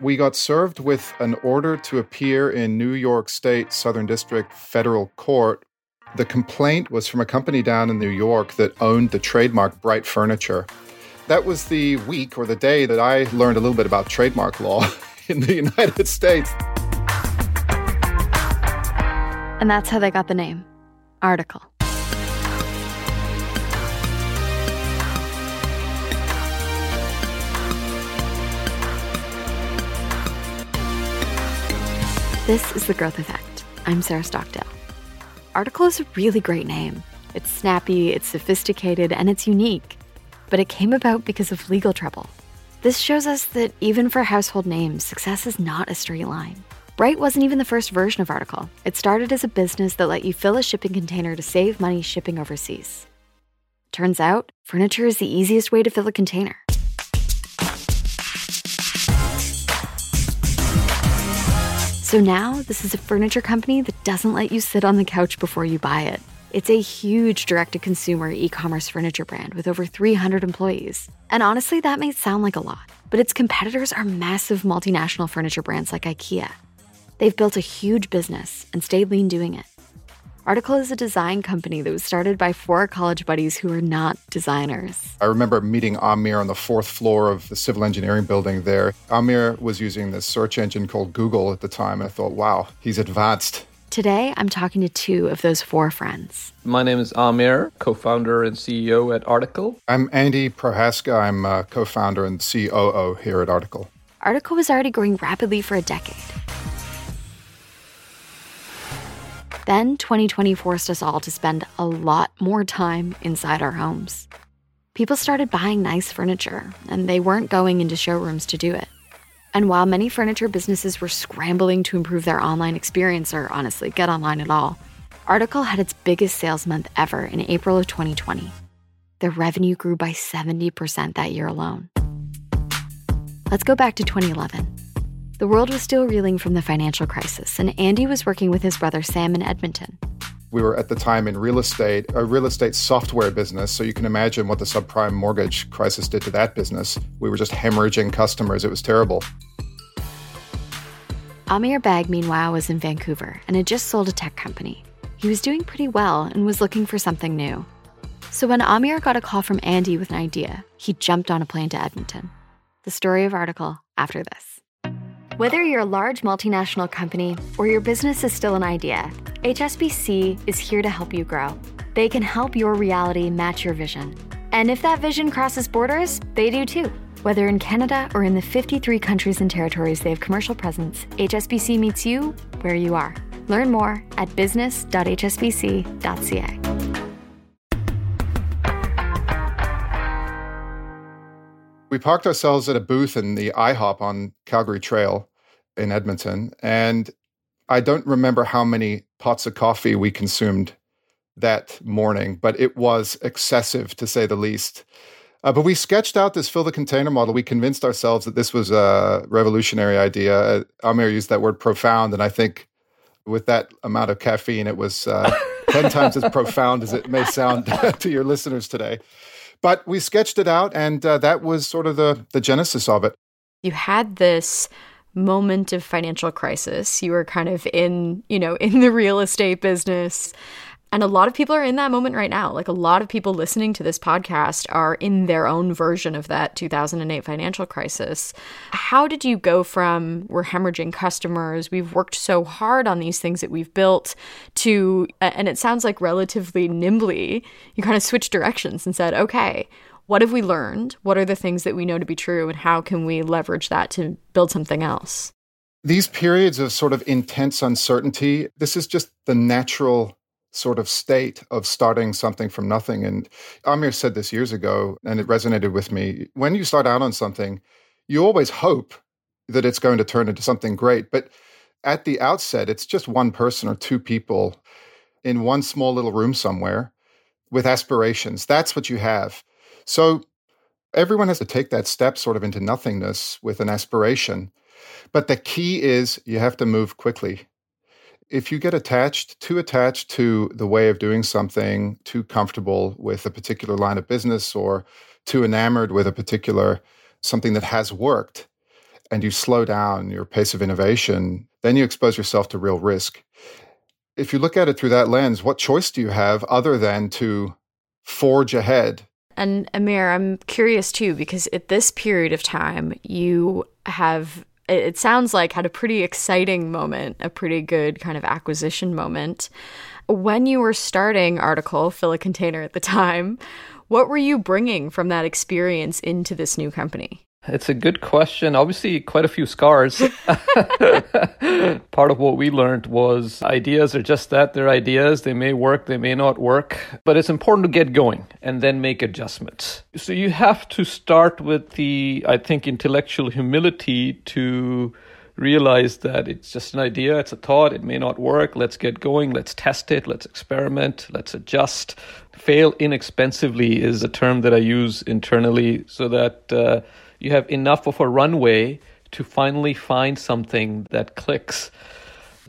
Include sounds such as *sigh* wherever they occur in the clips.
we got served with an order to appear in New York State Southern District Federal Court. The complaint was from a company down in New York that owned the trademark Bright Furniture. That was the week or the day that I learned a little bit about trademark law *laughs* in the United States. And that's how they got the name Article. This is The Growth Effect. I'm Sarah Stockdale. Article is a really great name. It's snappy, it's sophisticated, and it's unique. But it came about because of legal trouble. This shows us that even for household names, success is not a straight line. Bryght wasn't even the first version of Article. It started as a business that let you fill a shipping container to save money shipping overseas. Turns out, furniture is the easiest way to fill a container. So now, this is a furniture company that doesn't let you sit on the couch before you buy it. It's a huge direct to consumer e commerce furniture brand with over 300 employees. And honestly, that may sound like a lot, but its competitors are massive multinational furniture brands like IKEA. They've built a huge business and stayed lean doing it. Article is a design company that was started by four college buddies who are not designers. I remember meeting Aamir on the fourth floor of the civil engineering building there. Aamir was using this search engine called Google at the time, and I thought, wow, he's advanced. Today, I'm talking to two of those four friends. My name is Aamir, co founder and CEO at Article. I'm Andy Prochazka. I'm uh, co founder and COO here at Article. Article was already growing rapidly for a decade. Then 2020 forced us all to spend a lot more time inside our homes. People started buying nice furniture, and they weren't going into showrooms to do it. And while many furniture businesses were scrambling to improve their online experience or honestly get online at all, Article had its biggest sales month ever in April of 2020. Their revenue grew by 70% that year alone. Let's go back to 2011. The world was still reeling from the financial crisis, and Andy was working with his brother Sam in Edmonton. We were at the time in real estate, a real estate software business. So you can imagine what the subprime mortgage crisis did to that business. We were just hemorrhaging customers. It was terrible. Aamir Baig, meanwhile, was in Vancouver and had just sold a tech company. He was doing pretty well and was looking for something new. So when Aamir got a call from Andy with an idea, he jumped on a plane to Edmonton. The story of Article after this. Whether you're a large multinational company or your business is still an idea, HSBC is here to help you grow. They can help your reality match your vision. And if that vision crosses borders, they do too. Whether in Canada or in the 53 countries and territories they have commercial presence, HSBC meets you where you are. Learn more at business.hsbc.ca. We parked ourselves at a booth in the IHOP on Calgary Trail in Edmonton. And I don't remember how many pots of coffee we consumed that morning, but it was excessive to say the least. Uh, but we sketched out this fill the container model. We convinced ourselves that this was a revolutionary idea. Uh, Aamir used that word profound, and I think with that amount of caffeine, it was uh, 10 times as *laughs* profound as it may sound *laughs* to your listeners today. But we sketched it out, and uh, that was sort of the, the genesis of it. You had this moment of financial crisis. You were kind of in, you know, in the real estate business. And a lot of people are in that moment right now. Like a lot of people listening to this podcast are in their own version of that 2008 financial crisis. How did you go from we're hemorrhaging customers, we've worked so hard on these things that we've built to, and it sounds like relatively nimbly, you kind of switched directions and said, okay, what have we learned? What are the things that we know to be true? And how can we leverage that to build something else? These periods of sort of intense uncertainty, this is just the natural sort of state of starting something from nothing. And Aamir said this years ago, and it resonated with me. When you start out on something, you always hope that it's going to turn into something great. But at the outset, it's just one person or two people in one small little room somewhere with aspirations. That's what you have. So everyone has to take that step sort of into nothingness with an aspiration. But the key is you have to move quickly. If you get attached, too attached to the way of doing something, too comfortable with a particular line of business or too enamored with a particular something that has worked, and you slow down your pace of innovation, then you expose yourself to real risk. If you look at it through that lens, what choice do you have other than to forge ahead? And Aamir, I'm curious too, because at this period of time, you have, it sounds like, had a pretty exciting moment, a pretty good kind of acquisition moment. When you were starting Article, Fill a Container at the *laughs* time, what were you bringing from that experience into this new company? It's a good question. Obviously, quite a few scars. *laughs* *laughs* Part of what we learned was ideas are just that they're ideas. They may work, they may not work, but it's important to get going and then make adjustments. So you have to start with the, I think, intellectual humility to realize that it's just an idea, it's a thought, it may not work. Let's get going, let's test it, let's experiment, let's adjust. Fail inexpensively is a term that I use internally so that uh, you have enough of a runway to finally find something that clicks.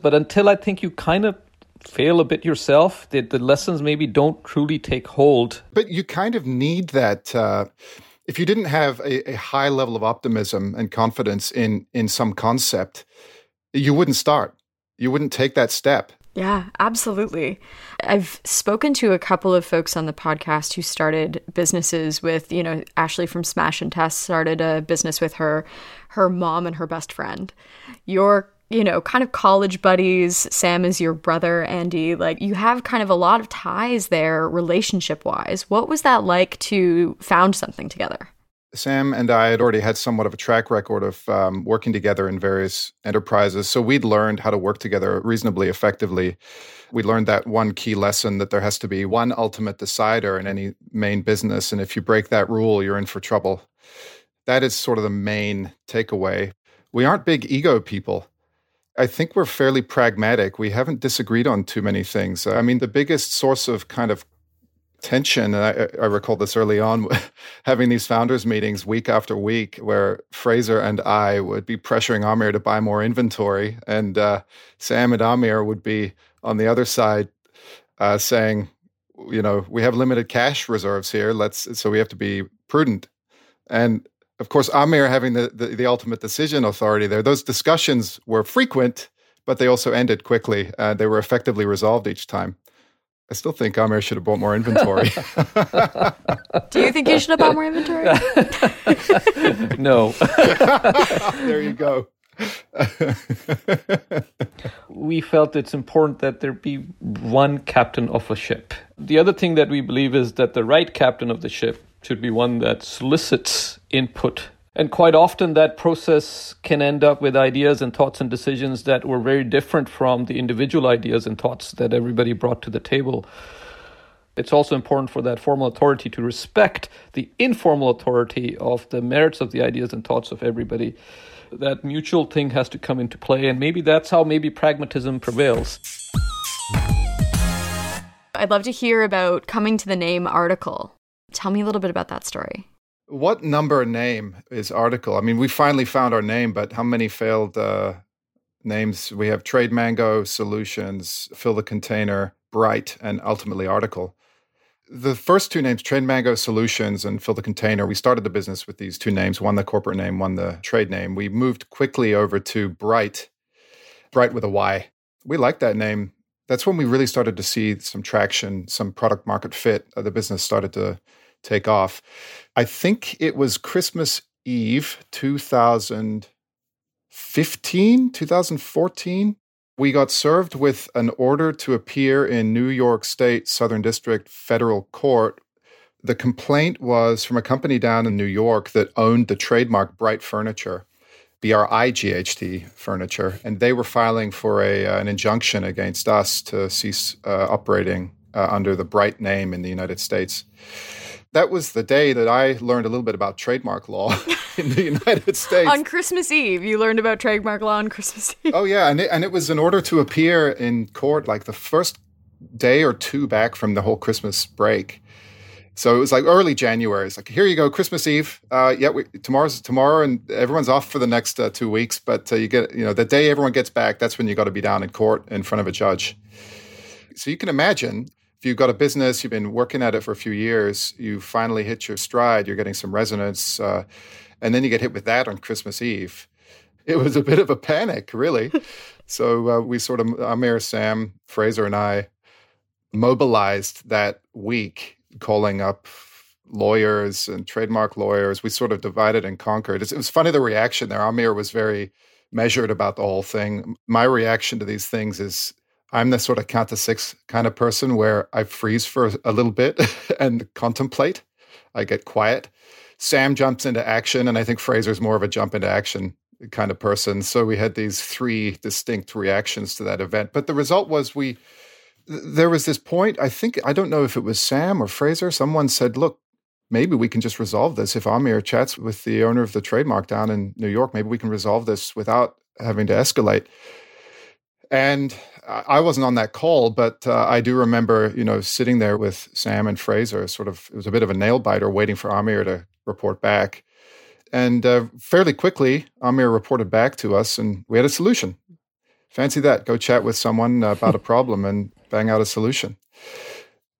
But until I think you kind of fail a bit yourself, the, the lessons maybe don't truly take hold. But you kind of need that. Uh, if you didn't have a, a high level of optimism and confidence in in some concept, you wouldn't start. You wouldn't take that step. Yeah, absolutely. I've spoken to a couple of folks on the podcast who started businesses with, you know, Ashley from Smash and Tess started a business with her her mom and her best friend. Your, you know, kind of college buddies, Sam is your brother, Andy, like you have kind of a lot of ties there relationship-wise. What was that like to found something together? Sam and I had already had somewhat of a track record of um, working together in various enterprises. So we'd learned how to work together reasonably effectively. We learned that one key lesson that there has to be one ultimate decider in any main business. And if you break that rule, you're in for trouble. That is sort of the main takeaway. We aren't big ego people. I think we're fairly pragmatic. We haven't disagreed on too many things. I mean, the biggest source of kind of tension. And I, I recall this early on, *laughs* having these founders meetings week after week, where Fraser and I would be pressuring Aamir to buy more inventory, and uh, Sam and Aamir would be on the other side uh, saying, you know, we have limited cash reserves here. Let's so we have to be prudent. And of course, Aamir having the, the, the ultimate decision authority there. Those discussions were frequent, but they also ended quickly. Uh, they were effectively resolved each time. I still think Aamir should have bought more inventory. *laughs* Do you think you should have bought more inventory? *laughs* no. *laughs* there you go. we felt it's important that there be one captain of a ship. The other thing that we believe is that the right captain of the ship should be one that solicits input and quite often, that process can end up with ideas and thoughts and decisions that were very different from the individual ideas and thoughts that everybody brought to the table. It's also important for that formal authority to respect the informal authority of the merits of the ideas and thoughts of everybody. That mutual thing has to come into play, and maybe that's how maybe pragmatism prevails. I'd love to hear about coming to the name article. Tell me a little bit about that story. What number name is article? I mean, we finally found our name, but how many failed uh, names? We have Trade Mango Solutions, Fill the Container, Bryght, and ultimately Article. The first two names, Trade Mango Solutions and Fill the Container, we started the business with these two names, one the corporate name, one the trade name. We moved quickly over to Bryght, Bryght with a Y. We liked that name. That's when we really started to see some traction, some product market fit. Uh, the business started to take off. I think it was Christmas Eve 2015, 2014. We got served with an order to appear in New York State Southern District Federal Court. The complaint was from a company down in New York that owned the trademark Bright Furniture. B R I G H T furniture, and they were filing for a uh, an injunction against us to cease uh, operating uh, under the Bryght name in the United States that was the day that I learned a little bit about trademark law *laughs* in the United States. on Christmas Eve, you learned about trademark law on Christmas *laughs* Eve. Oh yeah, and it, and it was in order to appear in court like the first day or two back from the whole Christmas break. So it was like early January. It's like here you go, Christmas Eve. Uh, yeah, we, tomorrow's tomorrow, and everyone's off for the next uh, two weeks. But uh, you get, you know, the day everyone gets back, that's when you got to be down in court in front of a judge. So you can imagine if you've got a business, you've been working at it for a few years, you finally hit your stride, you're getting some resonance, uh, and then you get hit with that on Christmas Eve. it was a bit of a panic, really. *laughs* so uh, we sort of, Aamir, Sam, Fraser, and I mobilized that week, calling up lawyers and trademark lawyers. We sort of divided and conquered. It was funny the reaction there. Aamir was very measured about the whole thing. My reaction to these things is I'm the sort of count to six kind of person where I freeze for a little bit *laughs* and contemplate. I get quiet. Sam jumps into action, and I think Fraser's more of a jump into action kind of person. So we had these three distinct reactions to that event. But the result was we there was this point, I think I don't know if it was Sam or Fraser, someone said, look, maybe we can just resolve this. If Aamir chats with the owner of the trademark down in New York, maybe we can resolve this without having to escalate. And I wasn't on that call, but uh, I do remember, you know, sitting there with Sam and Fraser. Sort of, it was a bit of a nail biter, waiting for Aamir to report back. And uh, fairly quickly, Aamir reported back to us, and we had a solution. Fancy that! Go chat with someone about a *laughs* problem and bang out a solution.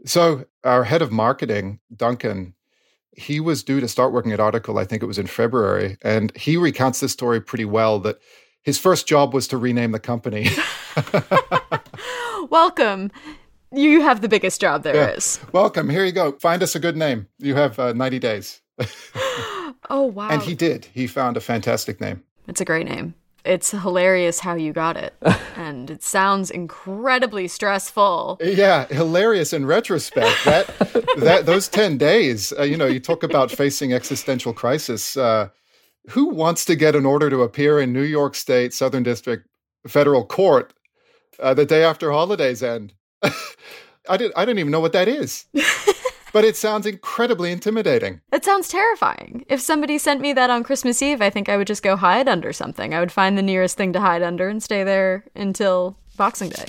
So, our head of marketing, Duncan, he was due to start working at Article. I think it was in February, and he recounts this story pretty well. That his first job was to rename the company. *laughs* *laughs* Welcome. You have the biggest job there yeah. is. Welcome. Here you go. Find us a good name. You have uh, 90 days. *gasps* oh, wow. *laughs* And he did. He found a fantastic name. It's a great name. It's hilarious how you got it. *laughs* and it sounds incredibly stressful. Yeah, hilarious in retrospect. That that those 10 days, uh, you know, you talk about facing existential crisis. Uh, who wants to get an order to appear in New York State Southern District Federal Court uh, the day after holidays end? I didn't. I didn't even know what that is. but it sounds incredibly intimidating. *laughs* It sounds terrifying. If somebody sent me that on Christmas Eve, I think I would just go hide under something. I would find the nearest thing to hide under and stay there until Boxing Day.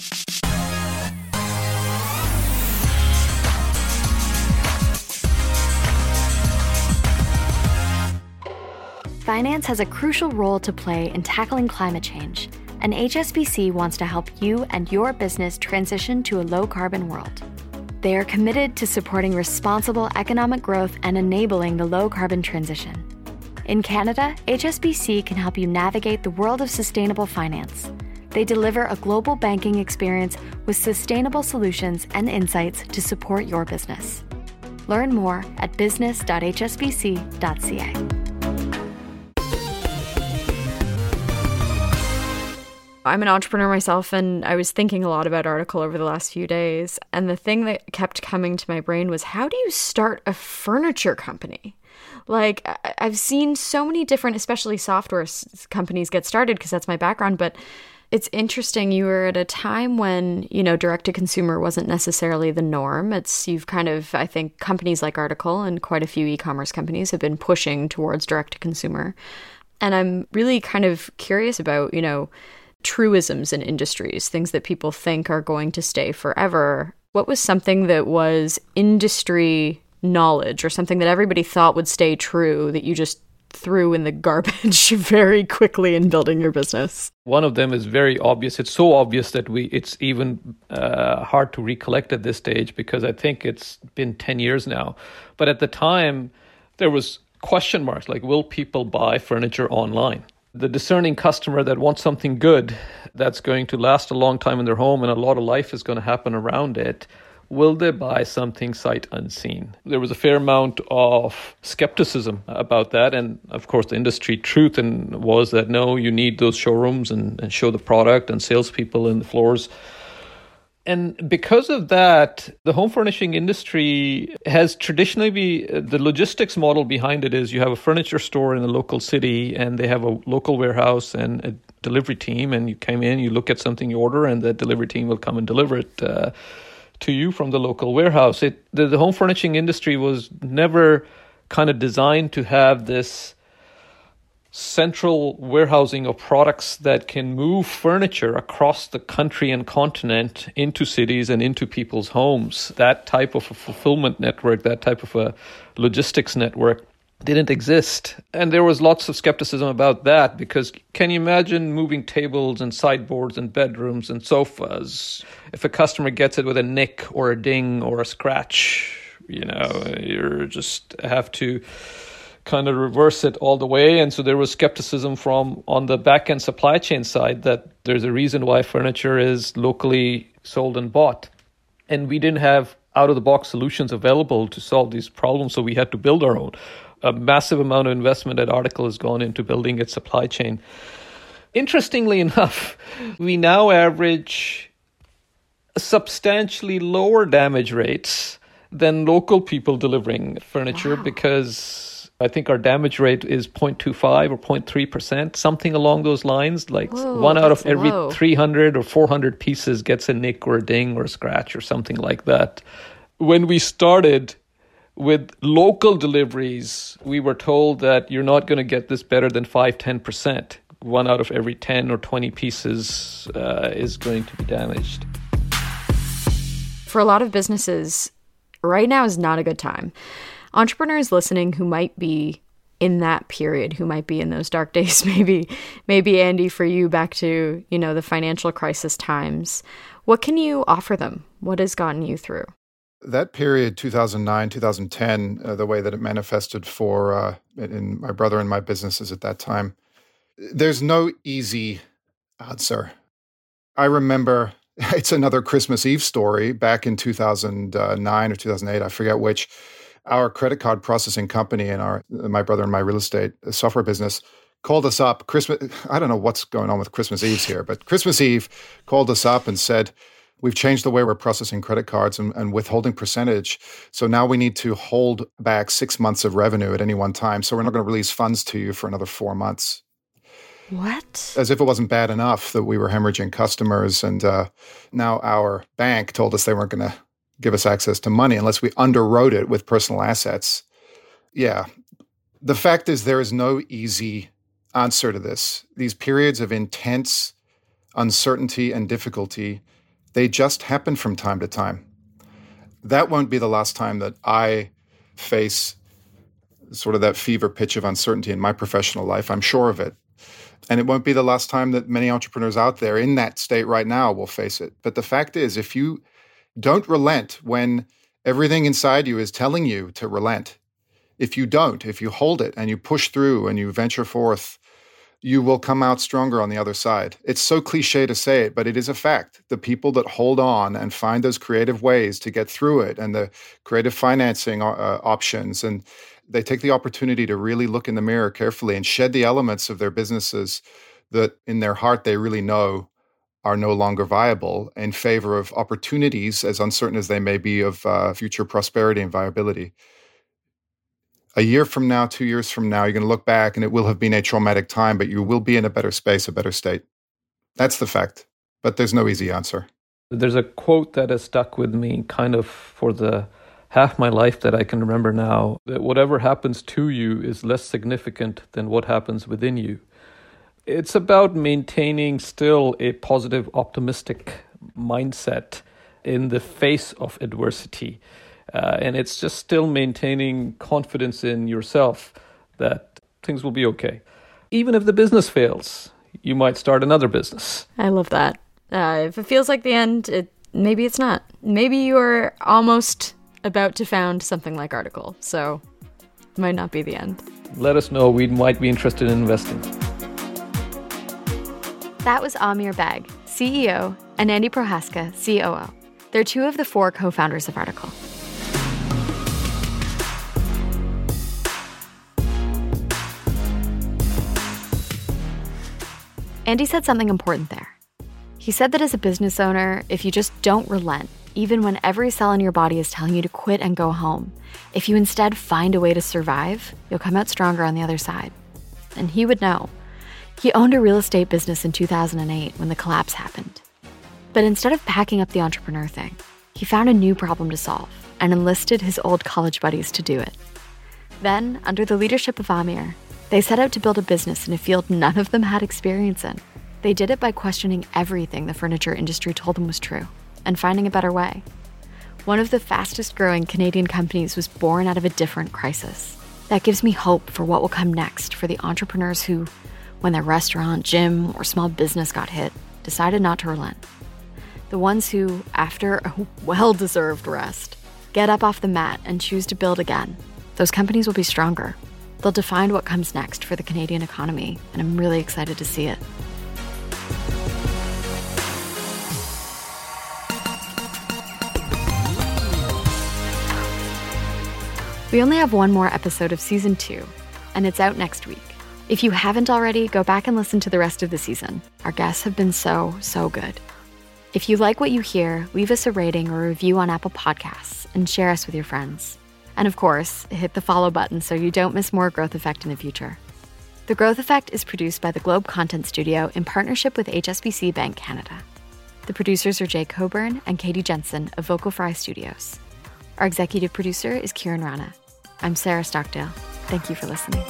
Finance has a crucial role to play in tackling climate change, and HSBC wants to help you and your business transition to a low carbon world. They are committed to supporting responsible economic growth and enabling the low carbon transition. In Canada, HSBC can help you navigate the world of sustainable finance. They deliver a global banking experience with sustainable solutions and insights to support your business. Learn more at business.hsbc.ca. I'm an entrepreneur myself, and I was thinking a lot about article over the last few days. And the thing that kept coming to my brain was how do you start a furniture company? Like, I've seen so many different, especially software companies get started because that's my background. But it's interesting. You were at a time when, you know, direct to consumer wasn't necessarily the norm. It's, you've kind of, I think, companies like Article and quite a few e commerce companies have been pushing towards direct to consumer. And I'm really kind of curious about, you know, truisms in industries, things that people think are going to stay forever. What was something that was industry knowledge or something that everybody thought would stay true that you just threw in the garbage *laughs* very quickly in building your business? One of them is very obvious. It's so obvious that we it's even uh, hard to recollect at this stage because I think it's been 10 years now. But at the time there was question marks like will people buy furniture online? The discerning customer that wants something good that's going to last a long time in their home and a lot of life is going to happen around it will they buy something sight unseen? There was a fair amount of skepticism about that. And of course, the industry truth and was that no, you need those showrooms and, and show the product and salespeople in the floors and because of that, the home furnishing industry has traditionally be the logistics model behind it is you have a furniture store in a local city and they have a local warehouse and a delivery team and you come in, you look at something you order and the delivery team will come and deliver it uh, to you from the local warehouse. It the, the home furnishing industry was never kind of designed to have this central warehousing of products that can move furniture across the country and continent into cities and into people's homes. That type of a fulfillment network, that type of a logistics network didn't exist. And there was lots of skepticism about that because can you imagine moving tables and sideboards and bedrooms and sofas? If a customer gets it with a nick or a ding or a scratch, you know, you just have to kind of reverse it all the way. And so there was skepticism from on the back end supply chain side that there's a reason why furniture is locally sold and bought. And we didn't have out of the box solutions available to solve these problems. So we had to build our own. A massive amount of investment at Article has gone into building its supply chain. Interestingly enough, *laughs* we now average substantially lower damage rates than local people delivering furniture wow. because I think our damage rate is 0.25 or 0.3%, something along those lines. Like Whoa, one out of every low. 300 or 400 pieces gets a nick or a ding or a scratch or something like that. When we started, with local deliveries, we were told that you're not going to get this better than 5 10%. One out of every 10 or 20 pieces uh, is going to be damaged. For a lot of businesses, right now is not a good time. Entrepreneurs listening who might be in that period who might be in those dark *laughs* days maybe maybe Andy for you back to you know the financial crisis times what can you offer them what has gotten you through that period 2009 2010 uh, the way that it manifested for uh, in my brother and my businesses at that time there's no easy answer i remember *laughs* it's another Christmas Eve story back in 2009 or 2008, I forget which. Our credit card processing company and our my brother and my real estate software business called us up Christmas I don't know what's going on with Christmas Eves here, but Christmas Eve called us up and said we've changed the way we're processing credit cards and, and, withholding percentage. So now we need to hold back six months of revenue at any one time. So we're not going to release funds to you for another four months. What? As if it wasn't bad enough that we were hemorrhaging customers. And uh, now our bank told us they weren't going to give us access to money unless we underwrote it with personal assets. Yeah. The fact is, there is no easy answer to this. These periods of intense uncertainty and difficulty, they just happen from time to time. That won't be the last time that I face sort of that fever pitch of uncertainty in my professional life. I'm sure of it. And it won't be the last time that many entrepreneurs out there in that state right now will face it. But the fact is, if you don't relent when everything inside you is telling you to relent, if you don't, if you hold it and you push through and you venture forth, you will come out stronger on the other side. It's so cliche to say it, but it is a fact. The people that hold on and find those creative ways to get through it and the creative financing uh, options and they take the opportunity to really look in the mirror carefully and shed the elements of their businesses that in their heart they really know are no longer viable in favor of opportunities, as uncertain as they may be, of uh, future prosperity and viability. A year from now, two years from now, you're going to look back and it will have been a traumatic time, but you will be in a better space, a better state. That's the fact. But there's no easy answer. There's a quote that has stuck with me kind of for the half my life that I can remember now that whatever happens to you is less significant than what happens within you. It's about maintaining still a positive, optimistic mindset in the face of adversity. Uh, and it's just still maintaining confidence in yourself that things will be okay. Even if the business fails, you might start another business. I love that. Uh, if it feels like the end, it maybe it's not. Maybe you're almost about to found something like Article, so it might not be the end. Let us know. We might be interested in investing. That was Aamir Baig, CEO, and Andy Prochazka, COO. They're two of the four co founders of Article. Andy said something important there. He said that as a business owner, if you just don't relent, even when every cell in your body is telling you to quit and go home. If you instead find a way to survive, you'll come out stronger on the other side. And he would know. He owned a real estate business in 2008 when the collapse happened. But instead of packing up the entrepreneur thing, he found a new problem to solve and enlisted his old college buddies to do it. Then, under the leadership of Aamir, they set out to build a business in a field none of them had experience in. They did it by questioning everything the furniture industry told them was true and finding a better way. One of the fastest growing Canadian companies was born out of a different crisis. That gives me hope for what will come next for the entrepreneurs who, when their restaurant, gym, or small business got hit, decided not to relent. The ones who, after a *laughs* well deserved rest, get up off the mat and choose to build again. Those companies will be stronger. They'll define what comes next for the Canadian economy, and I'm really excited to see it. We only have one more episode of season two, and it's out next week. If you haven't already, go back and listen to the rest of the season. Our guests have been so, so good. If you like what you hear, leave us a rating or review on Apple Podcasts and share us with your friends. And of course, hit the follow button so you don't miss more Growth Effect in the future. The Growth Effect is produced by the Globe Content Studio in partnership with HSBC Bank Canada. The producers are Jay Coburn and Katie Jensen of Vocal Fry Studios. Our executive producer is Kieran Rana. I'm Sarah Stockdale. Thank you for listening.